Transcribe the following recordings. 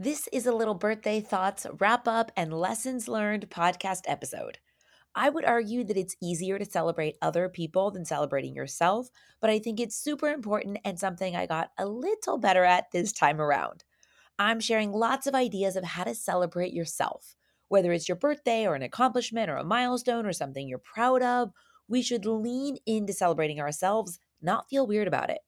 This is a little birthday thoughts wrap up and lessons learned podcast episode. I would argue that it's easier to celebrate other people than celebrating yourself, but I think it's super important and something I got a little better at this time around. I'm sharing lots of ideas of how to celebrate yourself. Whether it's your birthday or an accomplishment or a milestone or something you're proud of, we should lean into celebrating ourselves, not feel weird about it.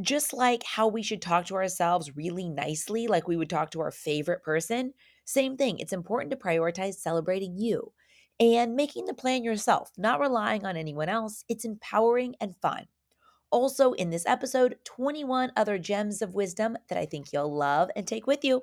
Just like how we should talk to ourselves really nicely, like we would talk to our favorite person, same thing. It's important to prioritize celebrating you and making the plan yourself, not relying on anyone else. It's empowering and fun. Also, in this episode, 21 other gems of wisdom that I think you'll love and take with you.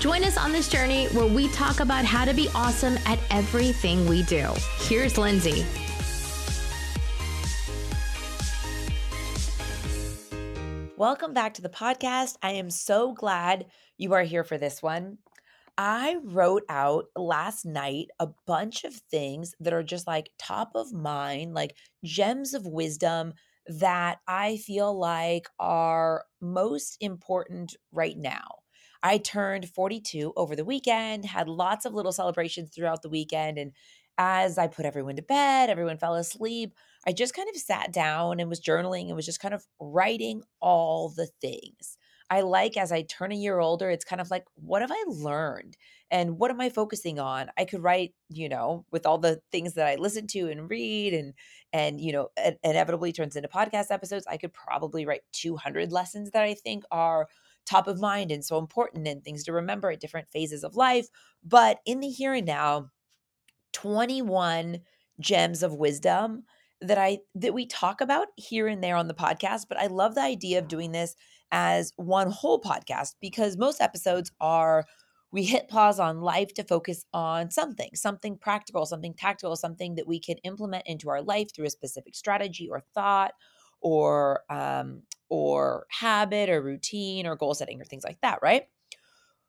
Join us on this journey where we talk about how to be awesome at everything we do. Here's Lindsay. Welcome back to the podcast. I am so glad you are here for this one. I wrote out last night a bunch of things that are just like top of mind, like gems of wisdom that I feel like are most important right now. I turned 42 over the weekend, had lots of little celebrations throughout the weekend. And as I put everyone to bed, everyone fell asleep, I just kind of sat down and was journaling and was just kind of writing all the things. I like as I turn a year older, it's kind of like, what have I learned? And what am I focusing on? I could write, you know, with all the things that I listen to and read and, and, you know, inevitably turns into podcast episodes. I could probably write 200 lessons that I think are top of mind and so important and things to remember at different phases of life. But in the here and now, 21 gems of wisdom that I that we talk about here and there on the podcast, but I love the idea of doing this as one whole podcast because most episodes are we hit pause on life to focus on something, something practical, something tactical, something that we can implement into our life through a specific strategy or thought or um, or habit or routine or goal setting or things like that, right?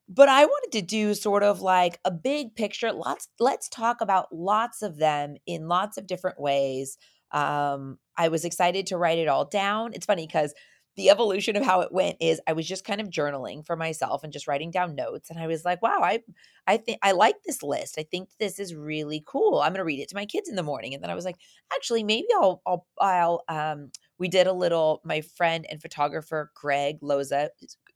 But I wanted to do sort of like a big picture. Lots let's talk about lots of them in lots of different ways. Um, I was excited to write it all down. It's funny because the evolution of how it went is I was just kind of journaling for myself and just writing down notes and I was like, wow, I I think I like this list. I think this is really cool. I'm going to read it to my kids in the morning. And then I was like, actually maybe I'll I'll I'll um we did a little my friend and photographer Greg Loza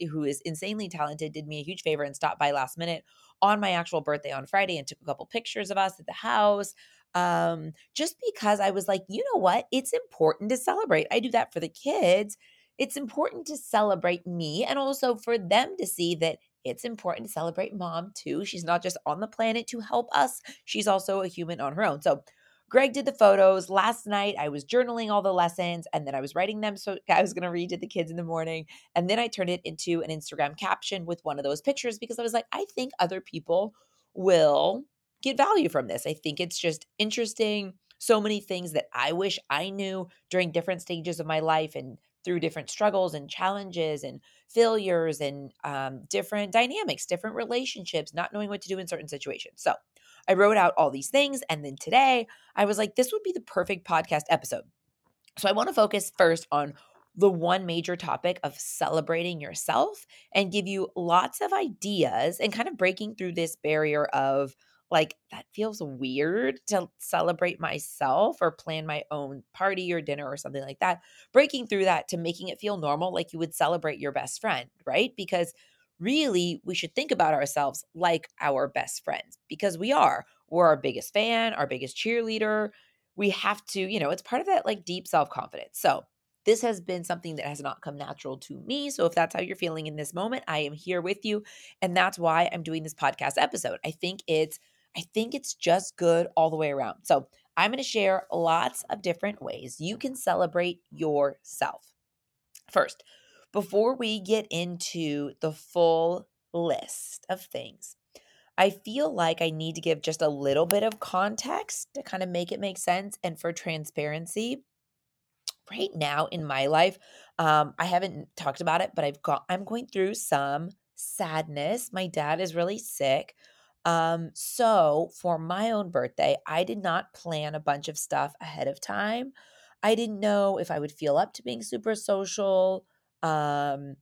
who is insanely talented did me a huge favor and stopped by last minute on my actual birthday on Friday and took a couple pictures of us at the house um just because I was like, you know what? It's important to celebrate. I do that for the kids it's important to celebrate me and also for them to see that it's important to celebrate mom too. She's not just on the planet to help us, she's also a human on her own. So, Greg did the photos. Last night, I was journaling all the lessons and then I was writing them. So, I was going to read to the kids in the morning. And then I turned it into an Instagram caption with one of those pictures because I was like, I think other people will get value from this. I think it's just interesting. So many things that I wish I knew during different stages of my life and through different struggles and challenges and failures and um, different dynamics, different relationships, not knowing what to do in certain situations. So I wrote out all these things. And then today I was like, this would be the perfect podcast episode. So I want to focus first on the one major topic of celebrating yourself and give you lots of ideas and kind of breaking through this barrier of like that feels weird to celebrate myself or plan my own party or dinner or something like that. Breaking through that to making it feel normal, like you would celebrate your best friend, right? Because really, we should think about ourselves like our best friends because we are. We're our biggest fan, our biggest cheerleader. We have to, you know, it's part of that like deep self confidence. So, this has been something that has not come natural to me. So, if that's how you're feeling in this moment, I am here with you. And that's why I'm doing this podcast episode. I think it's I think it's just good all the way around. So, I'm going to share lots of different ways you can celebrate yourself. First, before we get into the full list of things, I feel like I need to give just a little bit of context to kind of make it make sense and for transparency. Right now in my life, um, I haven't talked about it, but I've got I'm going through some sadness. My dad is really sick. Um, so for my own birthday, I did not plan a bunch of stuff ahead of time. I didn't know if I would feel up to being super social. Um,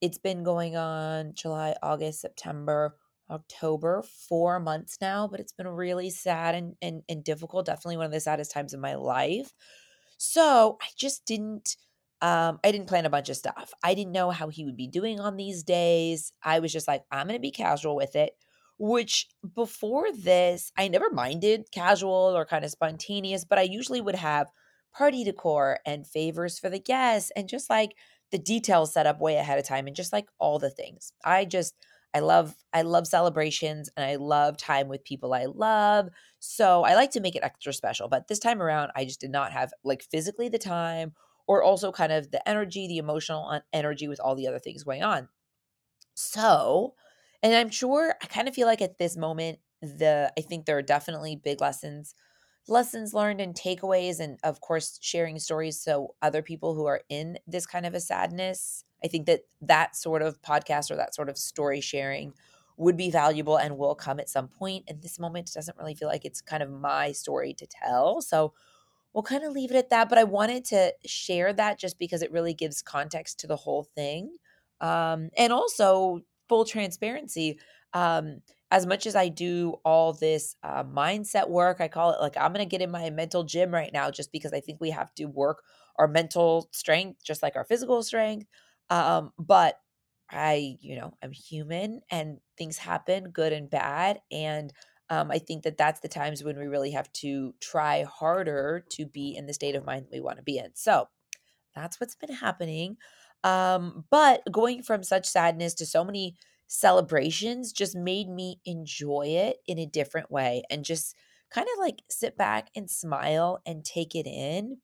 it's been going on July, August, September, October, four months now, but it's been really sad and, and, and difficult. Definitely one of the saddest times in my life. So I just didn't um, I didn't plan a bunch of stuff. I didn't know how he would be doing on these days. I was just like, I'm to be casual with it, which before this, I never minded casual or kind of spontaneous, but I usually would have party decor and favors for the guests and just like the details set up way ahead of time and just like all the things. I just, I love I love celebrations and I love time with people I love. So I like to make it extra special, but this time around I just did not have like physically the time or also kind of the energy, the emotional energy with all the other things going on. So, and I'm sure I kind of feel like at this moment, the I think there are definitely big lessons lessons learned and takeaways and of course sharing stories so other people who are in this kind of a sadness i think that that sort of podcast or that sort of story sharing would be valuable and will come at some point and this moment doesn't really feel like it's kind of my story to tell so we'll kind of leave it at that. But I wanted to share that just because it really gives context to the whole thing. Um, and also, full transparency. Um, as much as I do all this uh, mindset work, I call it like I'm going to get in my mental gym right now just because I think we have to work our mental strength just like our physical strength. Um, but I, you know, I'm human and things happen, good and bad. And um, I think that that's the times when we really have to try harder to be in the state of mind that we want to be in. So that's what's been happening. Um, but going from such sadness to so many celebrations just made me enjoy it in a different way and just kind of like sit back and smile and take it in.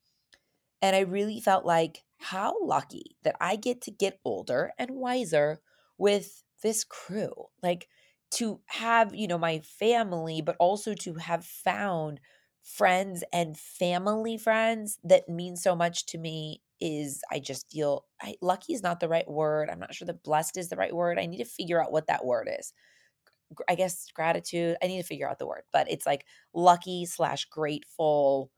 And I really felt like how lucky that I get to get older and wiser with this crew. Like, to have, you know, my family, but also to have found friends and family friends that mean so much to me is I just feel I, lucky is not the right word. I'm not sure that blessed is the right word. I need to figure out what that word is. I guess gratitude. I need to figure out the word, but it's like lucky slash grateful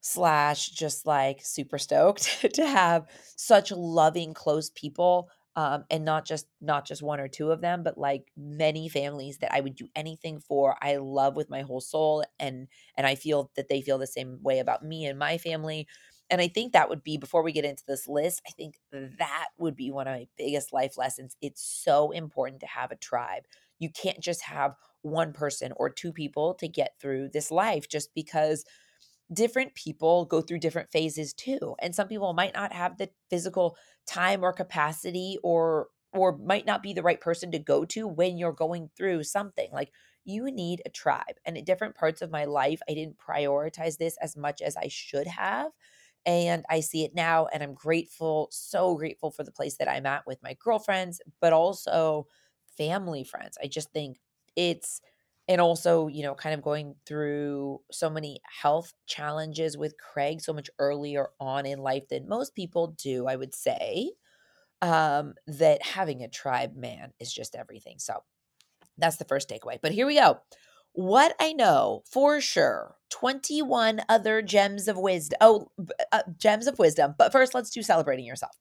slash just like super stoked to have such loving, close people um, and not just not just one or two of them but like many families that i would do anything for i love with my whole soul and and i feel that they feel the same way about me and my family and i think that would be before we get into this list i think that would be one of my biggest life lessons. It's so important to have a tribe. You can't just have one person or two people to get through this life just because different people go through different phases too and some people might not have the physical time or capacity or or might not be the right person to go to when you're going through something. Like you need a tribe and at different parts of my life i didn't prioritize this as much as i should have and i see it now and i'm grateful so grateful for the place that i'm at with my girlfriends but also family friends. I just think it's and also you know kind of going through so many health challenges with craig so much earlier on in life than most people do i would say um that having a tribe man is just everything. So that's the first takeaway but here we go what i know for sure 21 other gems of wisdom oh uh, gems of wisdom but first let's do celebrating yourself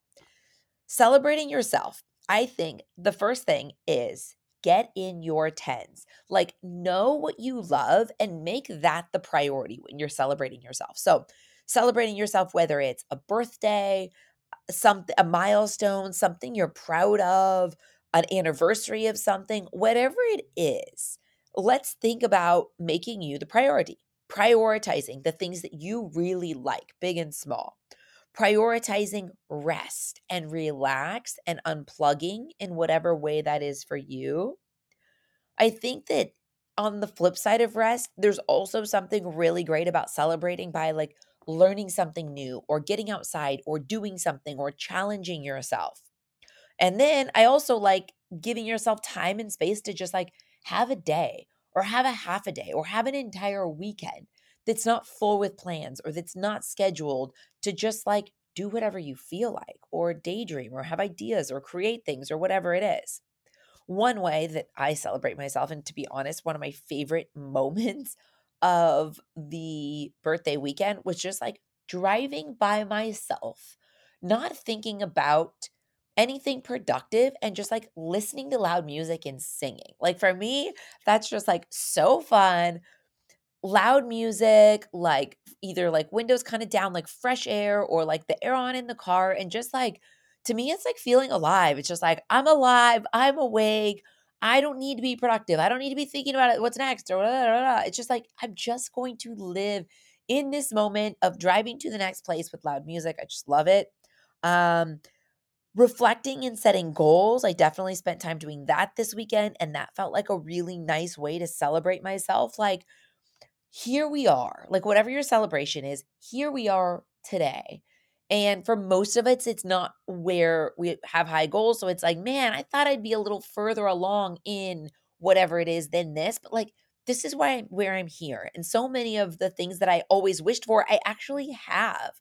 celebrating yourself i think the first thing is get in your tens. Like, know what you love and make that the priority when you're celebrating yourself. So, celebrating yourself, whether it's a birthday, something, a milestone, something you're proud of, an anniversary of something, whatever it is, let's think about making you the priority, prioritizing the things that you really like, big and small prioritizing rest and relax and unplugging in whatever way that is for you. I think that on the flip side of rest, there's also something really great about celebrating by like learning something new or getting outside or doing something or challenging yourself. And then I also like giving yourself time and space to just like have a day or have a half a day or have an entire weekend that's not full with plans or that's not scheduled to just like do whatever you feel like or daydream or have ideas or create things or whatever it is. One way that I celebrate myself, and to be honest, one of my favorite moments of the birthday weekend was just like driving by myself, not thinking about anything productive and just like listening to loud music and singing. Like for me, that's just like so fun. Loud music, like either like windows kind of down, like fresh air, or like the air on in the car, and just like to me, it's like feeling alive. It's just like I'm alive, I'm awake. I don't need to be productive. I don't need to be thinking about it, what's next or blah, blah, blah. It's just like I'm just going to live in this moment of driving to the next place with loud music. I just love it. Um, reflecting and setting goals. I definitely spent time doing that this weekend, and that felt like a really nice way to celebrate myself. Like, here we are, like, whatever your celebration is, here we are today. And for most of us, it's not where we have high goals. So it's like, man, I thought I'd be a little further along in whatever it is than this. But like, this is why I'm where I'm here. And so many of the things that I always wished for, I actually have.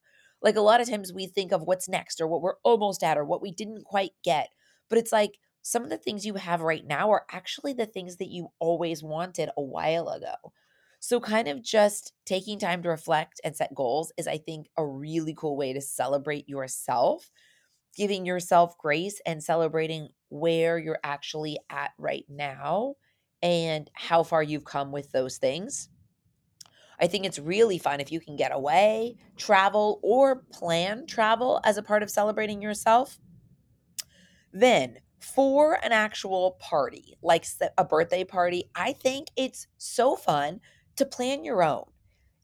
Like a lot of times we think of what's next or what we're almost at or what we didn't quite get. But it's like some of the things you have right now are actually the things that you always wanted a while ago. So, kind of just taking time to reflect and set goals is, I think, a really cool way to celebrate yourself, giving yourself grace and celebrating where you're actually at right now and how far you've come with those things. I think it's really fun if you can get away, travel, or plan travel as a part of celebrating yourself. Then, for an actual party, like a birthday party, I think it's so fun to plan your own.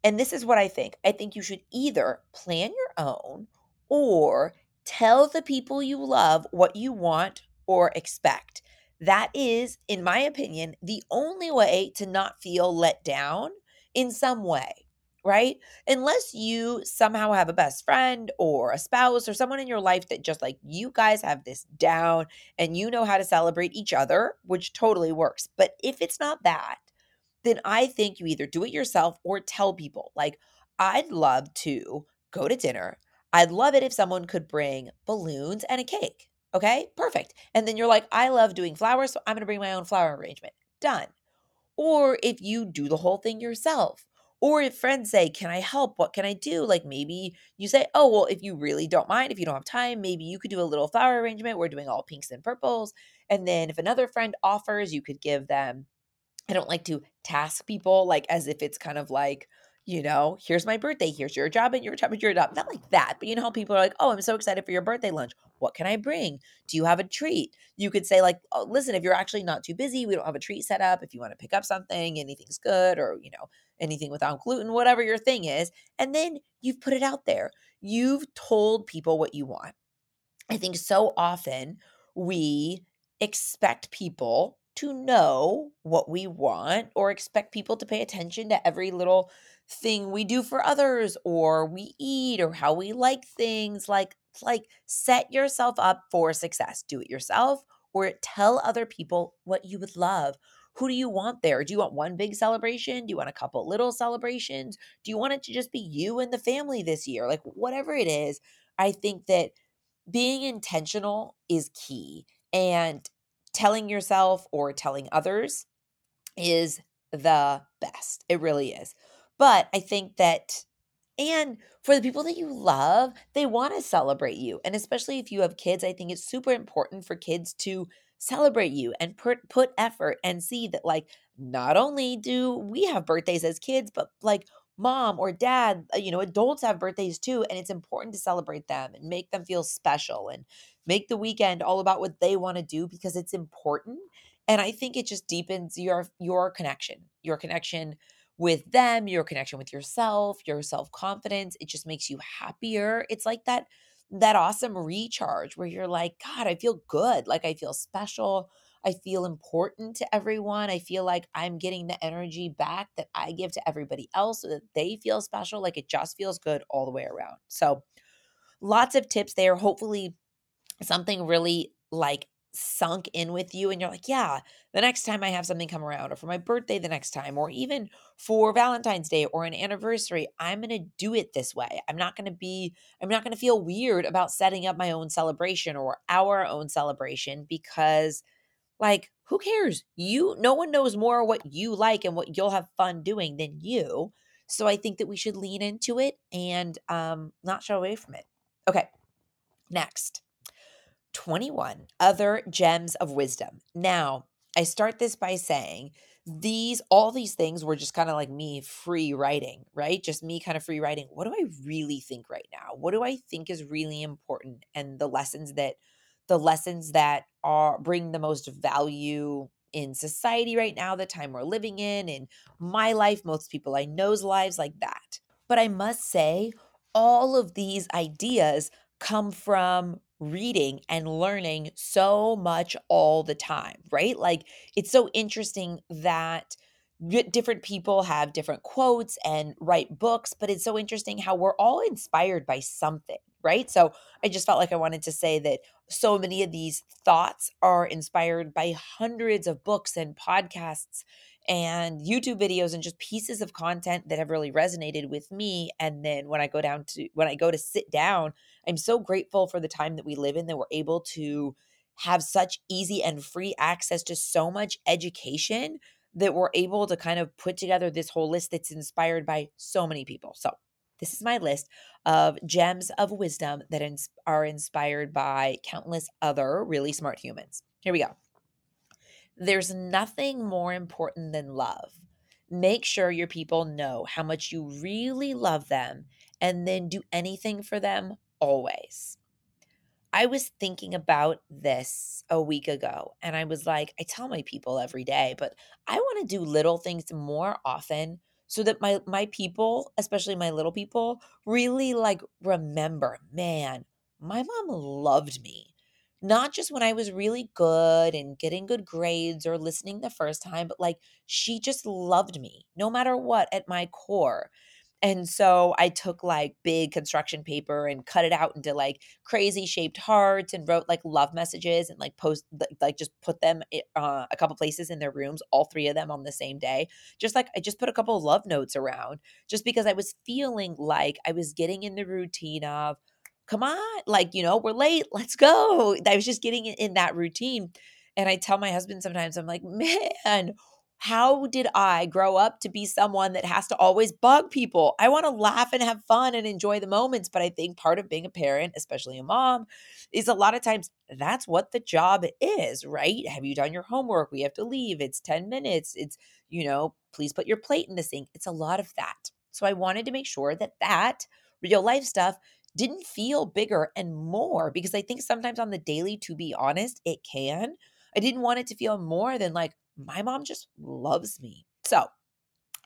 And this is what I think I think you should either plan your own or tell the people you love what you want or expect. That is, in my opinion, the only way to not feel let down in some way, right? Unless you somehow have a best friend or a spouse or someone in your life that just like you guys have this down and you know how to celebrate each other, which totally works. But if it's not that, then I think you either do it yourself or tell people. Like, I'd love to go to dinner. I'd love it if someone could bring balloons and a cake. Okay, perfect. And then you're like, I love doing flowers, so I'm to bring my own flower arrangement. Done. Or if you do the whole thing yourself. Or if friends say, Can I help? What can I do? Like maybe you say, Oh, well, if you really don't mind, if you don't have time, maybe you could do a little flower arrangement. We're doing all pinks and purples. And then if another friend offers, you could give them I don't like to task people like as if it's kind of like, you know, here's my birthday, here's your job and your job and your job. Not like that, but you know how people are like, oh, I'm so excited for your birthday lunch. What can I bring? Do you have a treat? You could say, like, oh, listen, if you're actually not too busy, we don't have a treat set up. If you want to pick up something, anything's good, or, you know, anything without gluten, whatever your thing is. And then you've put it out there. You've told people what you want. I think so often we expect people to know what we want or expect people to pay attention to every little thing we do for others or we eat or how we like things like like set yourself up for success. Do it yourself or tell other people what you would love. Who do you want there? Do you want one big celebration? Do you want a couple little celebrations? Do you want it to just be you and the family this year? Like whatever it is i think that being intentional is key and telling yourself or telling others is the best. It really is. But I think that, and for the people that you love, they want to celebrate you. And especially if you have kids, I think it's super important for kids to celebrate you and put, put effort and see that, like, not only do we have birthdays as kids, but like mom or dad, uh, you know, adults have birthdays too. And it's important to celebrate them and make them feel special and make the weekend all about what they want to do because it's important. And I think it just deepens your your connection, your connection with them, your connection with yourself, your self-confidence. It just makes you happier. It's like that that awesome recharge where you're like, God, I feel good. Like I feel special. I feel important to everyone. I feel like I'm getting the energy back that I give to everybody else so that they feel special. Like it just feels good all the way around. So, lots of tips there. Hopefully, something really like sunk in with you and you're like, yeah, the next time I have something come around, or for my birthday the next time, or even for Valentine's Day or an anniversary, I'm going to do it this way. I'm not going to be, I'm not going to feel weird about setting up my own celebration or our own celebration because, like, who cares? You, no one knows more what you like and what you'll have fun doing than you. So I think that we should lean into it and um, not shy away from it. Okay, next 21 other gems of wisdom. Now, I start this by saying these, all these things were just kind of like me free writing, right? Just me kind of free writing. What do I really think right now? What do I think is really important? And the lessons that, the lessons that are bring the most value in society right now, the time we're living in, in my life, most people I know's lives, like that. But I must say, all of these ideas come from reading and learning so much all the time, right? Like it's so interesting that different people have different quotes and write books, but it's so interesting how we're all inspired by something, right? So I just felt like I wanted to say that so many of these thoughts are inspired by hundreds of books and podcasts and YouTube videos and just pieces of content that have really resonated with me. And then when I go down to when I go to sit down, I'm so grateful for the time that we live in that we're able to have such easy and free access to so much education that we're able to kind of put together this whole list that's inspired by so many people. So, this is my list of gems of wisdom that ins- are inspired by countless other really smart humans. Here we go. There's nothing more important than love. Make sure your people know how much you really love them and then do anything for them always. I was thinking about this a week ago and I was like, I tell my people every day, but I want to do little things more often so that my my people, especially my little people, really like remember, man, my mom loved me not just when I was really good and getting good grades or listening the first time, but like she just loved me no matter what at my core. And so I took like big construction paper and cut it out into like crazy shaped hearts and wrote like love messages and like post like just put them uh, a couple places in their rooms, all three of them on the same day. Just like I just put a couple love notes around just because I was feeling like I was getting in the routine of come on, like, you know, we're late, let's go. I was just getting in that routine. And I tell my husband sometimes, I'm like, man, how did I grow up to be someone that has to always bug people? I want to laugh and have fun and enjoy the moments. But I think part of being a parent, especially a mom, is a lot of times that's what the job is, right? Have you done your homework? We have to leave. It's 10 minutes. It's, you know, please put your plate in the sink. It's a lot of that. So I wanted to make sure that that real life stuff didn't feel bigger and more because I think sometimes on the daily, to be honest, it can. I didn't want it to feel more than like, my mom just loves me. So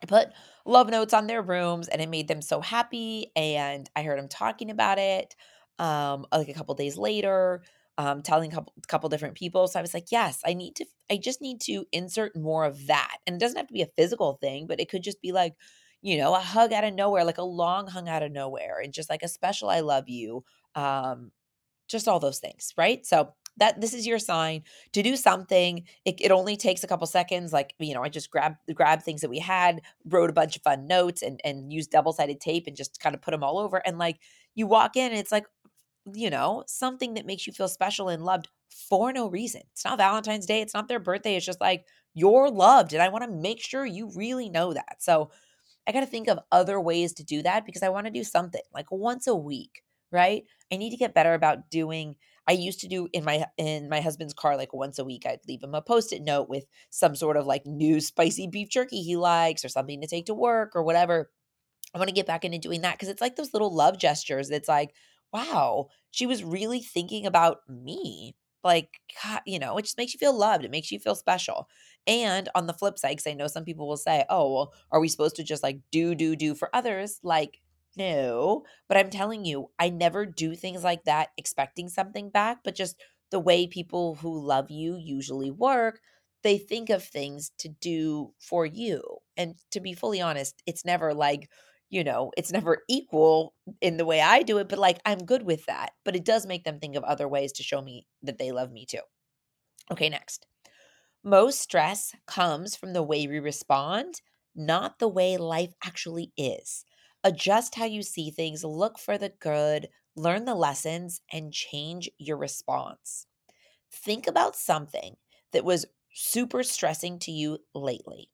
I put love notes on their rooms and it made them so happy. And I heard them talking about it um, like a couple days later, um, telling a couple, couple different people. So I was like, yes, I need to, I just need to insert more of that. And it doesn't have to be a physical thing, but it could just be like, you know, a hug out of nowhere, like a long hug out of nowhere, and just like a special I love you. Um, just all those things, right? So that this is your sign to do something. It, it only takes a couple seconds. Like, you know, I just grabbed grab things that we had, wrote a bunch of fun notes and and used double-sided tape and just kind of put them all over. And like you walk in and it's like, you know, something that makes you feel special and loved for no reason. It's not Valentine's Day, it's not their birthday. It's just like you're loved. And I want to make sure you really know that. So I got to think of other ways to do that because I want to do something like once a week, right? I need to get better about doing I used to do in my in my husband's car like once a week I'd leave him a post-it note with some sort of like new spicy beef jerky he likes or something to take to work or whatever. I want to get back into doing that because it's like those little love gestures. It's like, wow, she was really thinking about me. Like, you know, it just makes you feel loved. It makes you feel special. And on the flip side, because I know some people will say, oh, well, are we supposed to just like do, do, do for others? Like, no. But I'm telling you, I never do things like that expecting something back, but just the way people who love you usually work, they think of things to do for you. And to be fully honest, it's never like, you know, it's never equal in the way I do it, but like I'm good with that. But it does make them think of other ways to show me that they love me too. Okay, next. Most stress comes from the way we respond, not the way life actually is. Adjust how you see things, look for the good, learn the lessons, and change your response. Think about something that was super stressing to you lately,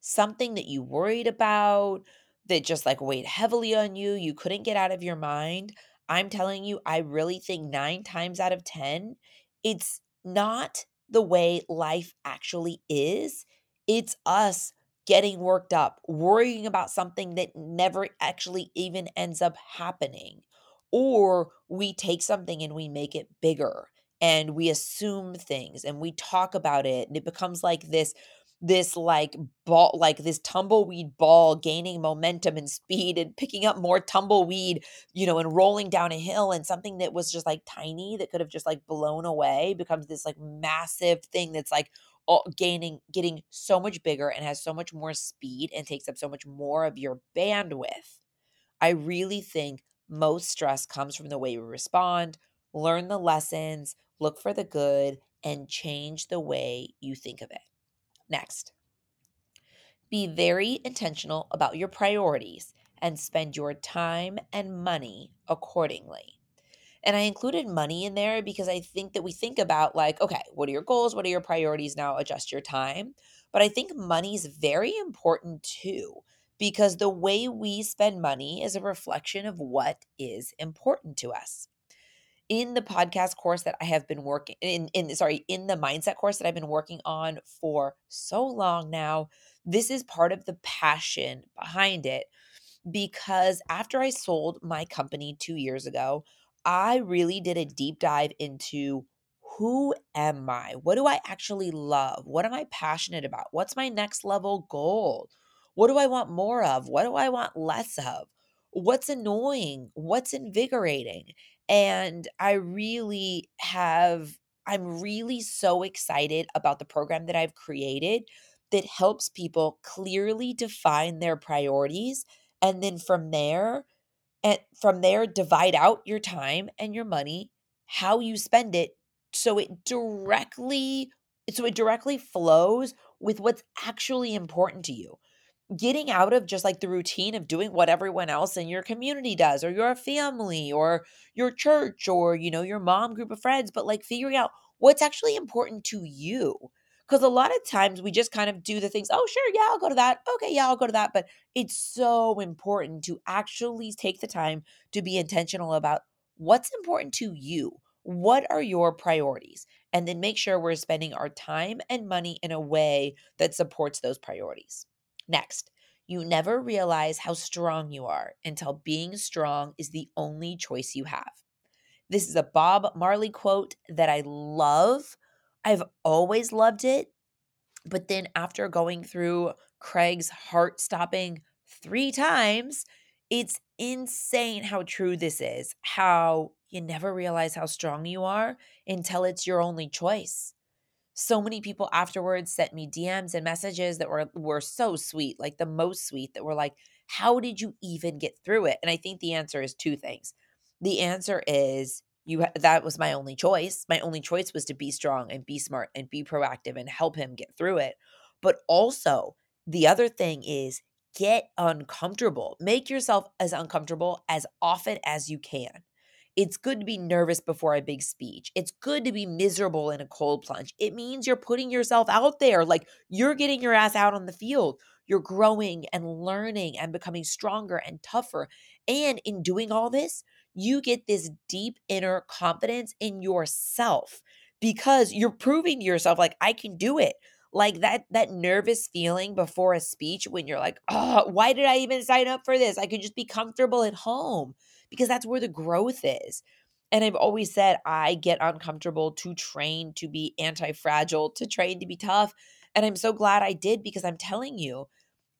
something that you worried about, that just like weighed heavily on you, you couldn't get out of your mind. I'm telling you, I really think nine times out of 10, it's not the way life actually is. It's us getting worked up, worrying about something that never actually even ends up happening. Or we take something and we make it bigger and we assume things and we talk about it and it becomes like this this like ball like this tumbleweed ball gaining momentum and speed and picking up more tumbleweed you know and rolling down a hill and something that was just like tiny that could have just like blown away becomes this like massive thing that's like all, gaining getting so much bigger and has so much more speed and takes up so much more of your bandwidth. I really think most stress comes from the way we respond learn the lessons look for the good and change the way you think of it Next, be very intentional about your priorities and spend your time and money accordingly. And I included money in there because I think that we think about, like, okay, what are your goals? What are your priorities? Now adjust your time. But I think money is very important too, because the way we spend money is a reflection of what is important to us in the podcast course that I have been working in in sorry, in the mindset course that I've been working on for so long now, this is part of the passion behind it because after I sold my company 2 years ago, I really did a deep dive into who am I? What do I actually love? What am I passionate about? What's my next level goal? What do I want more of? What do I want less of? What's annoying? What's invigorating? And I really have, I'm really so excited about the program that I've created that helps people clearly define their priorities. And then from there, and from there, divide out your time and your money, how you spend it, so it directly so it directly flows with what's actually important to you getting out of just like the routine of doing what everyone else in your community does or your family or your church or you know your mom group of friends but like figuring out what's actually important to you. Because a lot of times we just kind of do the things oh sure yeah i'll go to that. Okay yeah i'll go to that. But it's so important to actually take the time to be intentional about what's important to you what are your priorities and then make sure we're spending our time and money in a way that supports those priorities Next, you never realize how strong you are until being strong is the only choice you have. This is a Bob Marley quote that I love. I've always loved it. But then after going through Craig's heart stopping three times, it's insane how true this is. How you never realize how strong you are until it's your only choice so many people afterwards sent me DMs and messages that were were so sweet, like the most sweet that were like, "How did you even get through it?" And I think the answer is two things. The answer is you that was my only choice. My only choice was to be strong and be smart and be proactive and help him get through it. But also, the other thing is get uncomfortable. Make yourself as uncomfortable as often as you can. It's good to be nervous before a big speech. It's good to be miserable in a cold plunge. It means you're putting yourself out there. Like you're getting your ass out on the field. You're growing and learning and becoming stronger and tougher. And in doing all this, you get this deep inner confidence in yourself because you're proving to yourself like I can do it. Like that that nervous feeling before a speech when you're like, "Oh, why did I even sign up for this? I could just be comfortable at home." because that's where the growth is. And I've always said I get uncomfortable to train to be anti fragile, to train to be tough. And I'm so glad I did because I'm telling you,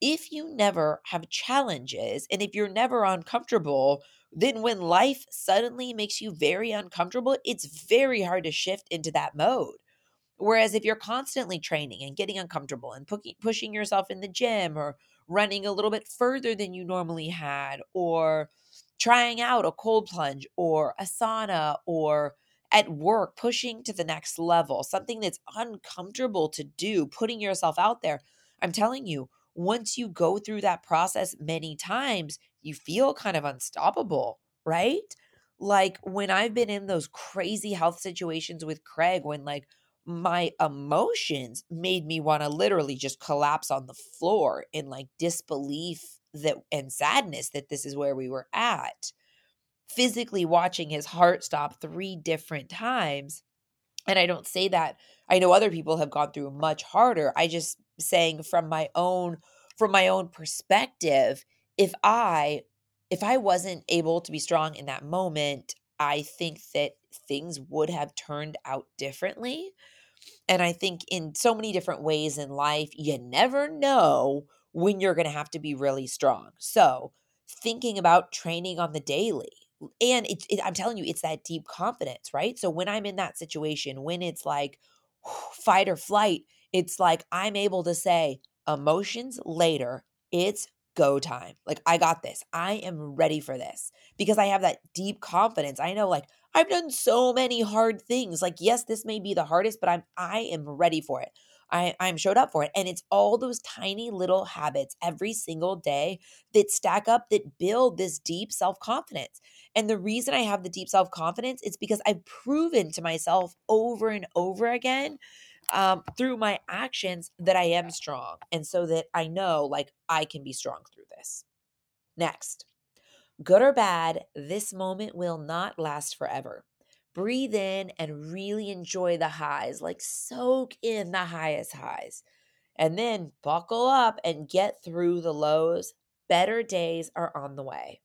if you never have challenges and if you're never uncomfortable, then when life suddenly makes you very uncomfortable, it's very hard to shift into that mode. Whereas if you're constantly training and getting uncomfortable and pushing yourself in the gym or running a little bit further than you normally had or trying out a cold plunge or a sauna or at work, pushing to the next level, something that's uncomfortable to do, putting yourself out there. I'm telling you, once you go through that process many times, you feel kind of unstoppable, right? Like when I've been in those crazy health situations with Craig, when like my emotions made me want to literally just collapse on the floor in like disbelief that and sadness that this is where we were at physically watching his heart stop three different times. And I don't say that. I know other people have gone through much harder. I just saying from my own from my own perspective, if I if I wasn't able to be strong in that moment, I think that things would have turned out differently. And I think in so many different ways in life, you never know when you're going to have to be really strong. So, thinking about training on the daily, and it, it, i'm telling you it's that deep confidence right? So when i'm in that situation when it's like fight or flight it's like i'm able to say emotions later it's go time. Like i got this. I am ready for this. Because i have that deep confidence. I know like i've done so many hard things like yes this may be the hardest but i'm i am ready for it I, I'm showed up for it. And it's all those tiny little habits every single day that stack up that build this deep self confidence. And the reason I have the deep self confidence is because I've proven to myself over and over again um, through my actions that I am strong. And so that I know like I can be strong through this. Next, good or bad, this moment will not last forever. Breathe in and really enjoy the highs, like soak in the highest highs. And then buckle up and get through the lows. Better days are on the way.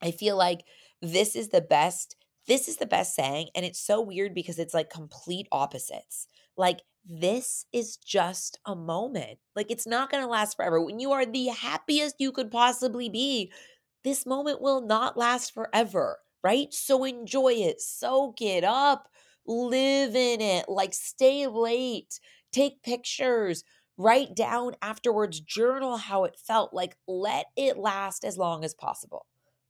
I feel like this is the best this is the best saying and it's so weird because it's like complete opposites like this is just a moment like it's not going to last forever when you are the happiest you could possibly be this moment will not last forever right so enjoy it soak it up live in it like stay late take pictures write down afterwards journal how it felt like let it last as long as possible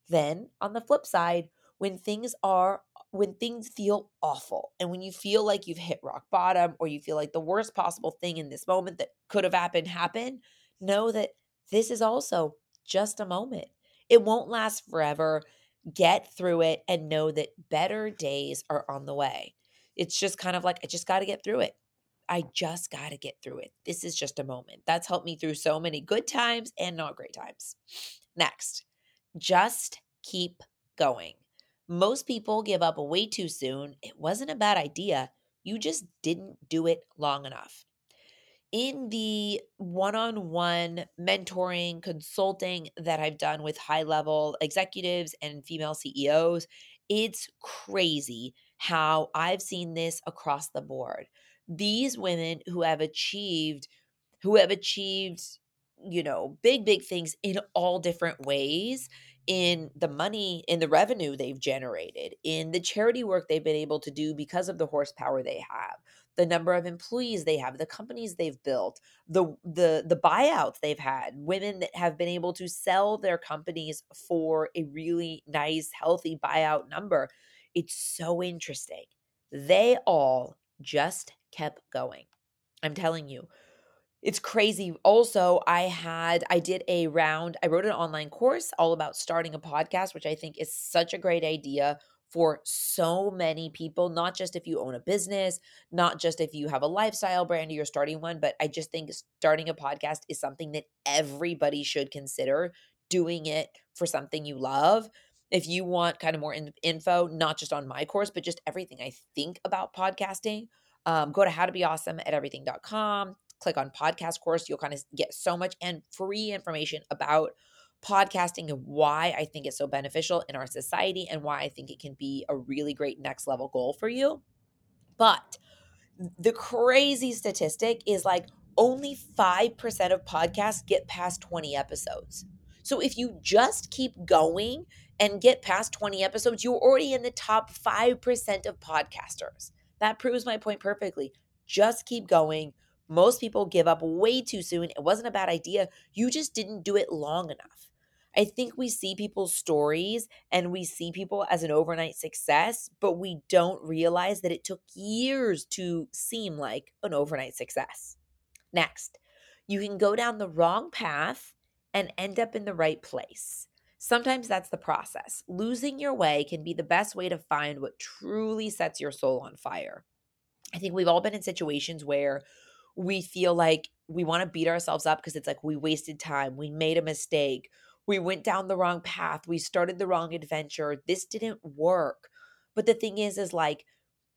then, on the flip side, when things are when things feel awful and when you feel like you've hit rock bottom or you feel like the worst possible thing in this moment that could have happened happened, know that this is also just a moment. It won't last forever. Get through it and know that better days are on the way. It's just kind of like, I just got to get through it. I just got to get through it. This is just a moment. That's helped me through so many good times and not great times. Next, just keep going. Most people give up way too soon. It wasn't a bad idea. You just didn't do it long enough. In the one on one mentoring, consulting that I've done with high level executives and female CEOs, it's crazy how I've seen this across the board. These women who have achieved, who have achieved, you know, big, big things in all different ways in the money in the revenue they've generated in the charity work they've been able to do because of the horsepower they have the number of employees they have the companies they've built the the the buyouts they've had women that have been able to sell their companies for a really nice healthy buyout number. It's so interesting. They all just kept going. I'm telling you it's crazy. Also, I had I did a round, I wrote an online course all about starting a podcast, which I think is such a great idea for so many people, not just if you own a business, not just if you have a lifestyle brand or you're starting one, but I just think starting a podcast is something that everybody should consider doing it for something you love. If you want kind of more in- info, not just on my course, but just everything I think about podcasting, um, go to howtobeawesome at everything.com click on podcast course. You'll kind of get so much and free information about podcasting and why I think it's so beneficial in our society and why I think it can be a really great next level goal for you. But the crazy statistic is like only 5% of podcasts get past 20 episodes. So if you just keep going and get past 20 episodes, you're already in the top 5% of podcasters. That proves my point perfectly. Just keep going. Most people give up way too soon. It wasn't a bad idea. You just didn't do it long enough. I think we see people's stories and we see people as an overnight success, but we don't realize that it took years to seem like an overnight success. Next, you can go down the wrong path and end up in the right place. Sometimes that's the process. Losing your way can be the best way to find what truly sets your soul on fire. I think we've all been in situations where we feel like we want to beat ourselves up because it's like we wasted time, we made a mistake, we went down the wrong path, we started the wrong adventure, this didn't work. But the thing is, is like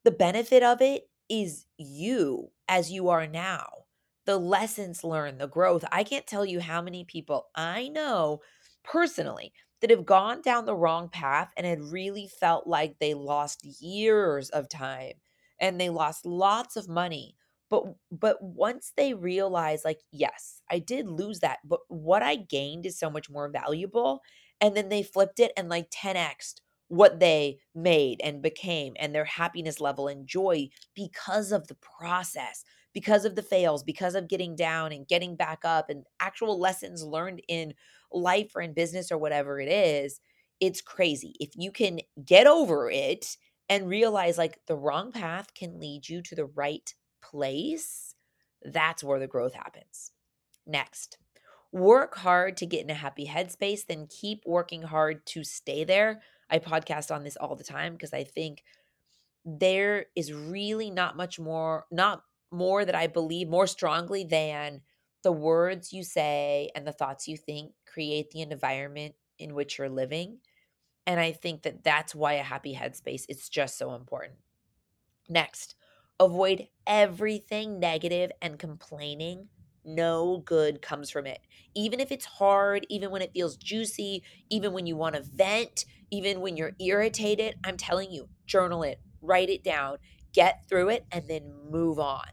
the benefit of it is you as you are now, the lessons learned, the growth. I can't tell you how many people I know personally that have gone down the wrong path and had really felt like they lost years of time and they lost lots of money but but once they realize like yes i did lose that but what i gained is so much more valuable and then they flipped it and like 10x what they made and became and their happiness level and joy because of the process because of the fails because of getting down and getting back up and actual lessons learned in life or in business or whatever it is it's crazy. If you can get over it and realize like the wrong path can lead you to the right place, that's where the growth happens. Next, work hard to get in a happy headspace, then keep working hard to stay there. I podcast on this all the time because I think there is really not much more, not more that I believe more strongly than the words you say and the thoughts you think create the environment in which you're living. And I think that that's why a happy headspace is just so important. Next, avoid everything negative and complaining. No good comes from it. Even if it's hard, even when it feels juicy, even when you want to vent, even when you're irritated, I'm telling you, journal it, write it down, get through it, and then move on.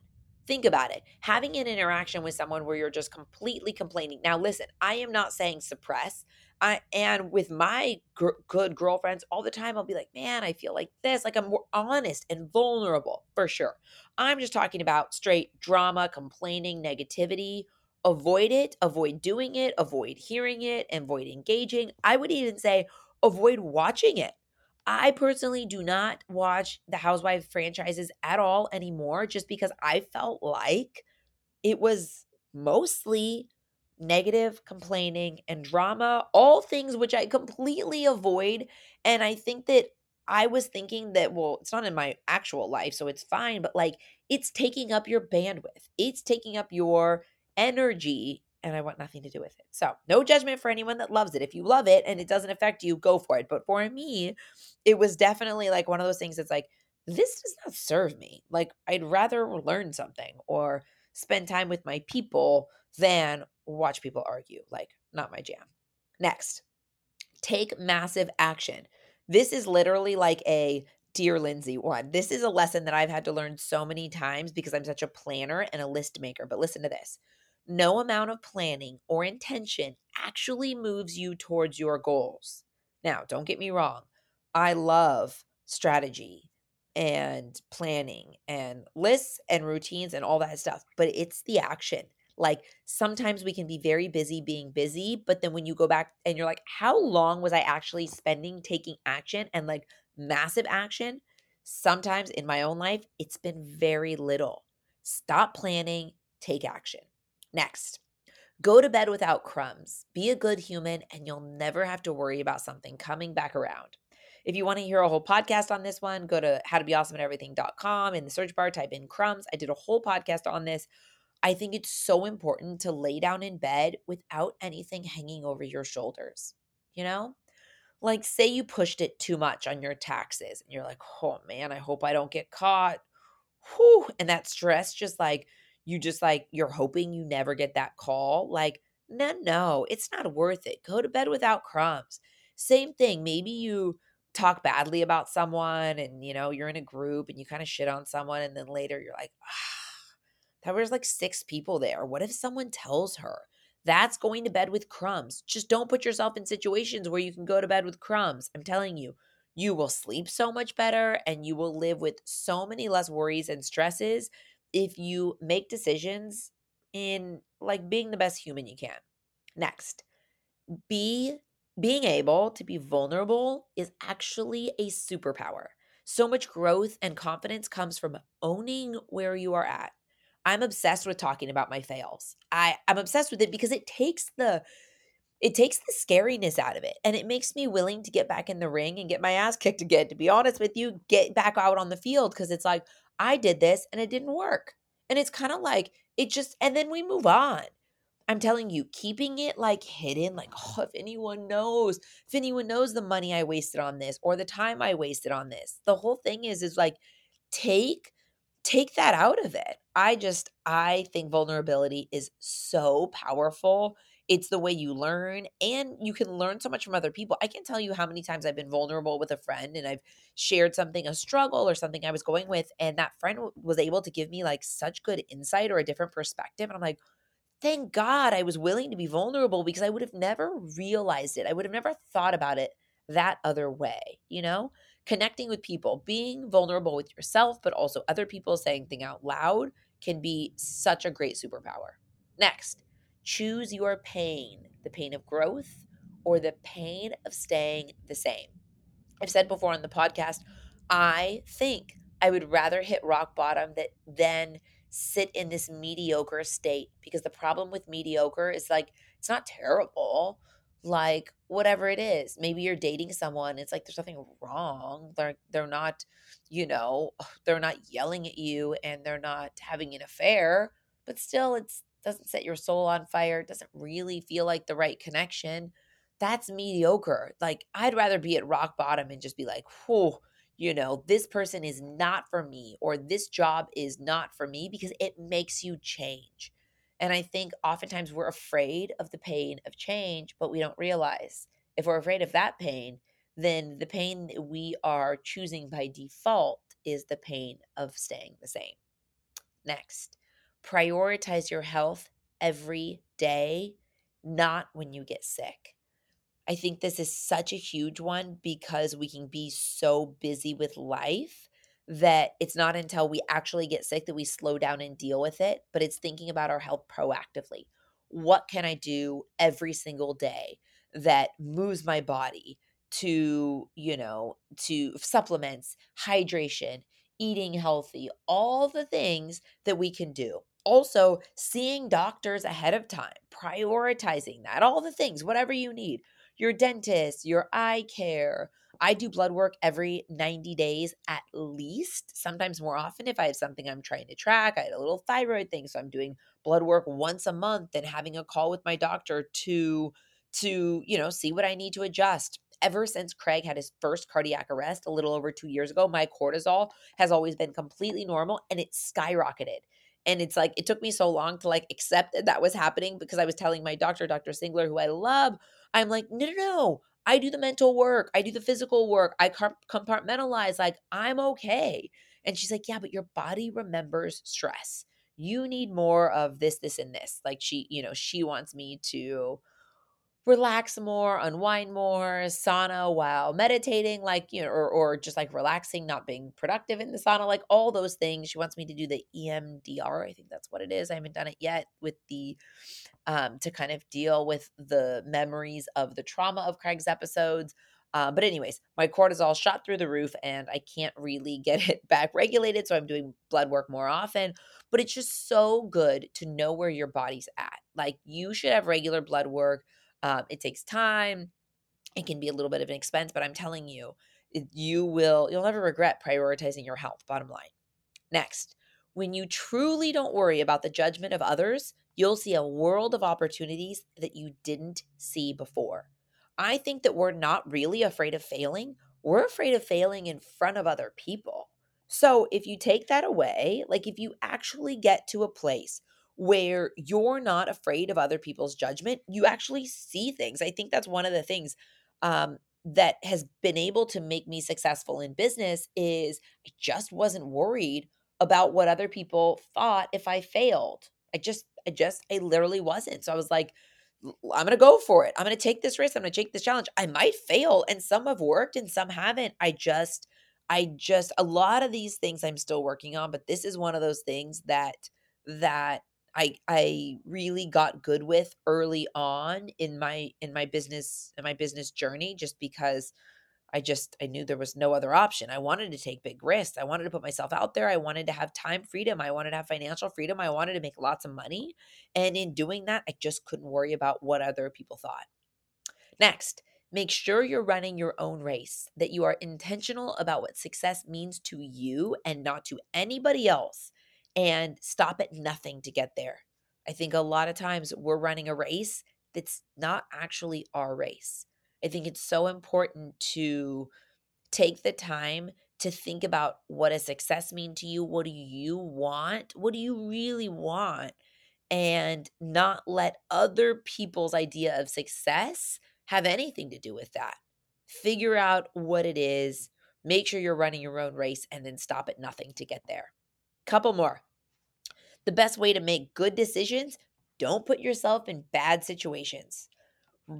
Think about it. Having an interaction with someone where you're just completely complaining. Now, listen, I am not saying suppress. I and with my gr- good girlfriends all the time, I'll be like, man, I feel like this. Like I'm more honest and vulnerable for sure. I'm just talking about straight drama, complaining, negativity. Avoid it, avoid doing it, avoid hearing it, avoid engaging. I would even say avoid watching it. I personally do not watch the Housewives franchises at all anymore just because I felt like it was mostly negative, complaining, and drama, all things which I completely avoid. And I think that I was thinking that, well, it's not in my actual life, so it's fine, but like it's taking up your bandwidth, it's taking up your energy and I want nothing to do with it. So, no judgment for anyone that loves it. If you love it and it doesn't affect you, go for it. But for me, it was definitely like one of those things that's like, this does not serve me. Like, I'd rather learn something or spend time with my people than watch people argue. Like, not my jam. Next, take massive action. This is literally like a Dear Lindsay one. This is a lesson that I've had to learn so many times because I'm such a planner and a list maker. But listen to this no amount of planning or intention actually moves you towards your goals. Now, don't get me wrong, I love strategy and planning and lists and routines and all that stuff, but it's the action. Like sometimes we can be very busy being busy, but then when you go back and you're like, how long was I actually spending taking action and like massive action? Sometimes in my own life, it's been very little. Stop planning, take action. Next, go to bed without crumbs. Be a good human, and you'll never have to worry about something coming back around. If you want to hear a whole podcast on this one, go to howtobeawesomeateverything.com. In the search bar, type in crumbs. I did a whole podcast on this. I think it's so important to lay down in bed without anything hanging over your shoulders. You know? Like, say you pushed it too much on your taxes and you're like, oh man, I hope I don't get caught. Whew. And that stress just like you just like you're hoping you never get that call like no no it's not worth it go to bed without crumbs same thing maybe you talk badly about someone and you know you're in a group and you kind of shit on someone and then later you're like ah, there was like six people there. What if someone tells her? That's going to bed with crumbs. Just don't put yourself in situations where you can go to bed with crumbs. I'm telling you you will sleep so much better and you will live with so many less worries and stresses if you make decisions in like being the best human you can. Next, be being able to be vulnerable is actually a superpower. So much growth and confidence comes from owning where you are at. I'm obsessed with talking about my fails. I, I'm obsessed with it because it takes the it takes the scariness out of it and it makes me willing to get back in the ring and get my ass kicked again. To be honest with you, get back out on the field because it's like, I did this and it didn't work. And it's kind of like, it just, and then we move on. I'm telling you, keeping it like hidden, like, oh, if anyone knows, if anyone knows the money I wasted on this or the time I wasted on this, the whole thing is, is like, take, take that out of it. I just, I think vulnerability is so powerful. It's the way you learn, and you can learn so much from other people. I can tell you how many times I've been vulnerable with a friend and I've shared something, a struggle or something I was going with, and that friend was able to give me like such good insight or a different perspective. And I'm like, thank God I was willing to be vulnerable because I would have never realized it. I would have never thought about it that other way, you know? Connecting with people, being vulnerable with yourself, but also other people saying thing out loud can be such a great superpower. Next, choose your pain, the pain of growth or the pain of staying the same. I've said before on the podcast, I think I would rather hit rock bottom that than sit in this mediocre state because the problem with mediocre is like it's not terrible like whatever it is. Maybe you're dating someone it's like there's nothing wrong they're they're not you know they're not yelling at you and they're not having an affair but still it's doesn't set your soul on fire it doesn't really feel like the right connection. That's mediocre. Like i'd rather be at rock bottom and just be like whew you know, this person is not for me or this job is not for me because it makes you change. And I think oftentimes we're afraid of the pain of change, but we don't realize if we're afraid of that pain, then the pain that we are choosing by default is the pain of staying the same. Next, prioritize your health every day, not when you get sick. I think this is such a huge one because we can be so busy with life that it's not until we actually get sick that we slow down and deal with it, but it's thinking about our health proactively. What can I do every single day that moves my body to, you know, to supplements, hydration, eating healthy, all the things that we can do. Also, seeing doctors ahead of time, prioritizing that, all the things, whatever you need your dentist, your eye care. I do blood work every 90 days at least, sometimes more often if I have something I'm trying to track. I had a little thyroid thing, so I'm doing blood work once a month and having a call with my doctor to to, you know, see what I need to adjust. Ever since Craig had his first cardiac arrest a little over 2 years ago, my cortisol has always been completely normal and it skyrocketed. And it's like it took me so long to like accept that that was happening because I was telling my doctor, Dr. Singler, who I love, I'm like, no, no, no. I do the mental work. I do the physical work. I compartmentalize. Like, I'm okay. And she's like, yeah, but your body remembers stress. You need more of this, this, and this. Like, she, you know, she wants me to relax more, unwind more, sauna while meditating, like, you know, or, or just like relaxing, not being productive in the sauna, like all those things. She wants me to do the EMDR. I think that's what it is. I haven't done it yet with the, um, to kind of deal with the memories of the trauma of Craig's episodes. Uh, but, anyways, my cortisol shot through the roof and I can't really get it back regulated. So I'm doing blood work more often. But it's just so good to know where your body's at. Like, you should have regular blood work um, it takes time. It can be a little bit of an expense, but I'm telling you, you will you'll never regret prioritizing your health. Bottom line. Next, when you truly don't worry about the judgment of others, you'll see a world of opportunities that you didn't see before. I think that we're not really afraid of failing. We're afraid of failing in front of other people. So, if you take that away, like if you actually get to a place where you're not afraid of other people's judgment. You actually see things. I think that's one of the things um, that has been able to make me successful in business is I just wasn't worried about what other people thought if I failed. I just, I just, I literally wasn't. So I was like, I'm going to go for it. I'm going to take this risk. I'm going to take this challenge. I might fail and some have worked and some haven't. I just, I just, a lot of these things I'm still working on, but this is one of those things that, that I I really got good with early on in my in my business in my business journey just because I just I knew there was no other option. I wanted to take big risks. I wanted to put myself out there. I wanted to have time freedom. I wanted to have financial freedom. I wanted to make lots of money. And in doing that, I just couldn't worry about what other people thought. Next, make sure you're running your own race, that you are intentional about what success means to you and not to anybody else, and stop at nothing to get there. I think a lot of times we're running a race that's not actually our race. I think it's so important to take the time to think about what does success mean to you? What do you want? What do you really want? And not let other people's idea of success have anything to do with that. Figure out what it is, make sure you're running your own race, and then stop at nothing to get there. Couple more. The best way to make good decisions, don't put yourself in bad situations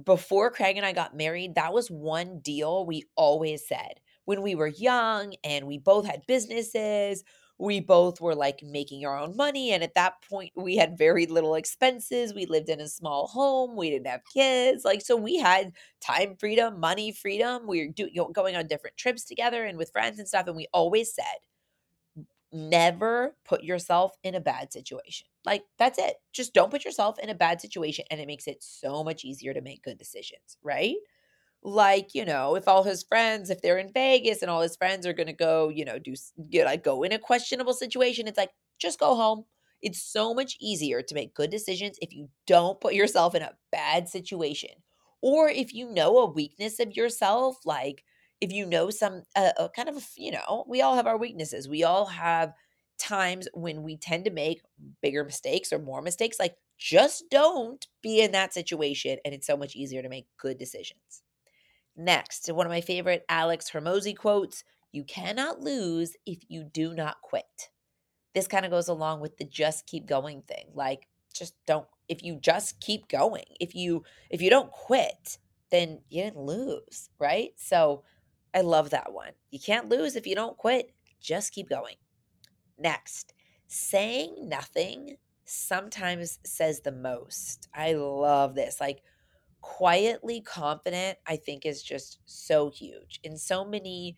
before Craig and I got married, that was one deal we always said. When we were young and we both had businesses, we both were like making our own money. And at that point, we had very little expenses. We lived in a small home. We didn't have kids. Like, so we had time freedom, money freedom. We were do, going on different trips together and with friends and stuff. And we always said, never put yourself in a bad situation. Like, that's it. Just don't put yourself in a bad situation. And it makes it so much easier to make good decisions, right? Like, you know, if all his friends, if they're in Vegas and all his friends are going to go, you know, do, you like go in a questionable situation, it's like, just go home. It's so much easier to make good decisions if you don't put yourself in a bad situation. Or if you know a weakness of yourself, like, if you know some uh, uh, kind of you know we all have our weaknesses. We all have times when we tend to make bigger mistakes or more mistakes like just don't be in that situation and it's so much easier to make good decisions. Next one of my favorite alex hormozi quotes you cannot lose if you do not quit. This kind of goes along with the just keep going thing like just don't if you just keep going if you if you don't quit then you didn't lose right? So I love that one. You can't lose if you don't quit. Just keep going. Next, saying nothing sometimes says the most. I love this. Like, quietly confident i think is just so huge in so many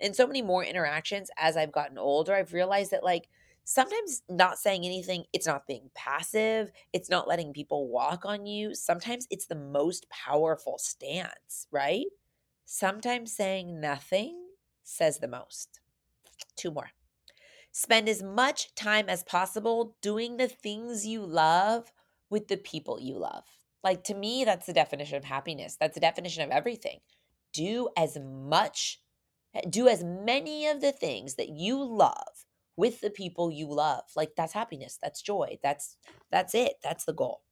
in so many more interactions as i've gotten older i've realized that like sometimes not saying anything it's not being passive it's not letting people walk on you sometimes it's the most powerful stance right Sometimes saying nothing says the most. Two more. Spend as much time as possible doing the things you love with the people you love. Like to me, that's the definition of happiness. That's the definition of everything. Do as much, eh, do as many of the things that you love with the people you love. Like that's happiness, that's joy. That's that's it. That's the goal.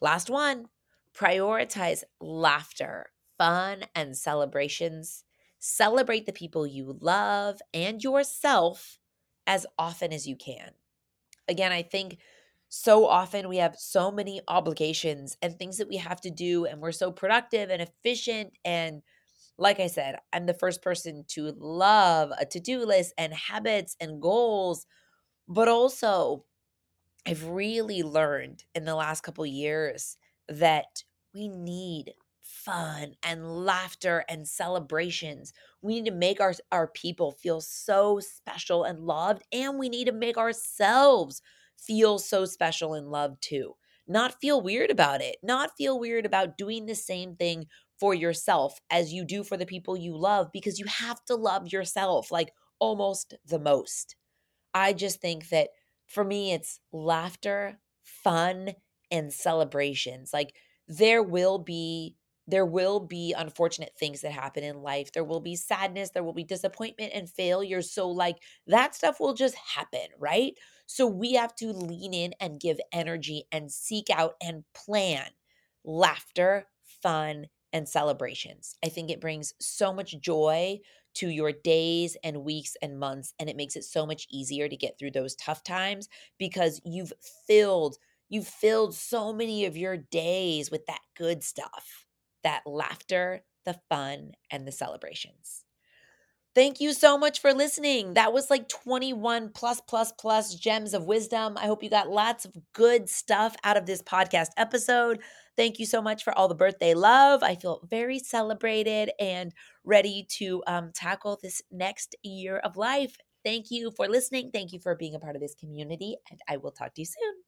Last one. Prioritize laughter fun and celebrations. Celebrate the people you love and yourself as often as you can. Again, I think so often we have so many obligations and things that we have to do, and we're so productive and efficient. And like I said, I'm the first person to love a to do list and habits and goals, but also I've really learned in the last couple years that we need fun and laughter and celebrations. We need to make our, our people feel so special and loved, and we need to make ourselves feel so special and loved too. Not feel weird about it, not feel weird about doing the same thing for yourself as you do for the people you love because you have to love yourself like almost the most. I just think that for me, it's laughter, fun, and celebrations. Like there will be there will be unfortunate things that happen in life. There will be sadness, there will be disappointment and failure. So, like, that stuff will just happen, right? So, we have to lean in and give energy and seek out and plan laughter, fun, and celebrations. I think it brings so much joy to your days and weeks and months, and it makes it so much easier to get through those tough times because you've filled. You've filled so many of your days with that good stuff that laughter, the fun, and the celebrations. Thank you so much for listening. That was like 21 plus, plus, plus gems of wisdom. I hope you got lots of good stuff out of this podcast episode. Thank you so much for all the birthday love. I feel very celebrated and ready to um, tackle this next year of life. Thank you for listening. Thank you for being a part of this community, and I will talk to you soon.